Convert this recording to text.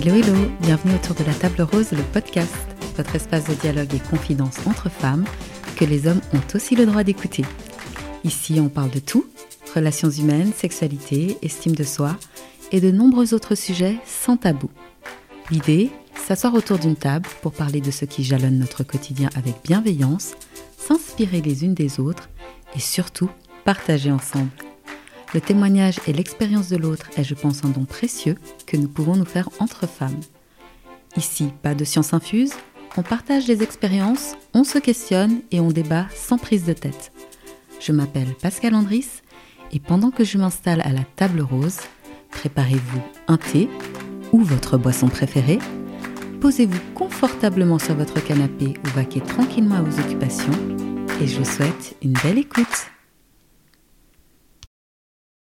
Hello hello, bienvenue autour de la table rose, le podcast, votre espace de dialogue et confidence entre femmes que les hommes ont aussi le droit d'écouter. Ici, on parle de tout, relations humaines, sexualité, estime de soi et de nombreux autres sujets sans tabou. L'idée, s'asseoir autour d'une table pour parler de ce qui jalonne notre quotidien avec bienveillance, s'inspirer les unes des autres et surtout partager ensemble. Le témoignage et l'expérience de l'autre est, je pense, un don précieux que nous pouvons nous faire entre femmes. Ici, pas de science infuse, on partage des expériences, on se questionne et on débat sans prise de tête. Je m'appelle Pascal Andris et pendant que je m'installe à la table rose, préparez-vous un thé ou votre boisson préférée, posez-vous confortablement sur votre canapé ou vaquez tranquillement à vos occupations et je vous souhaite une belle écoute.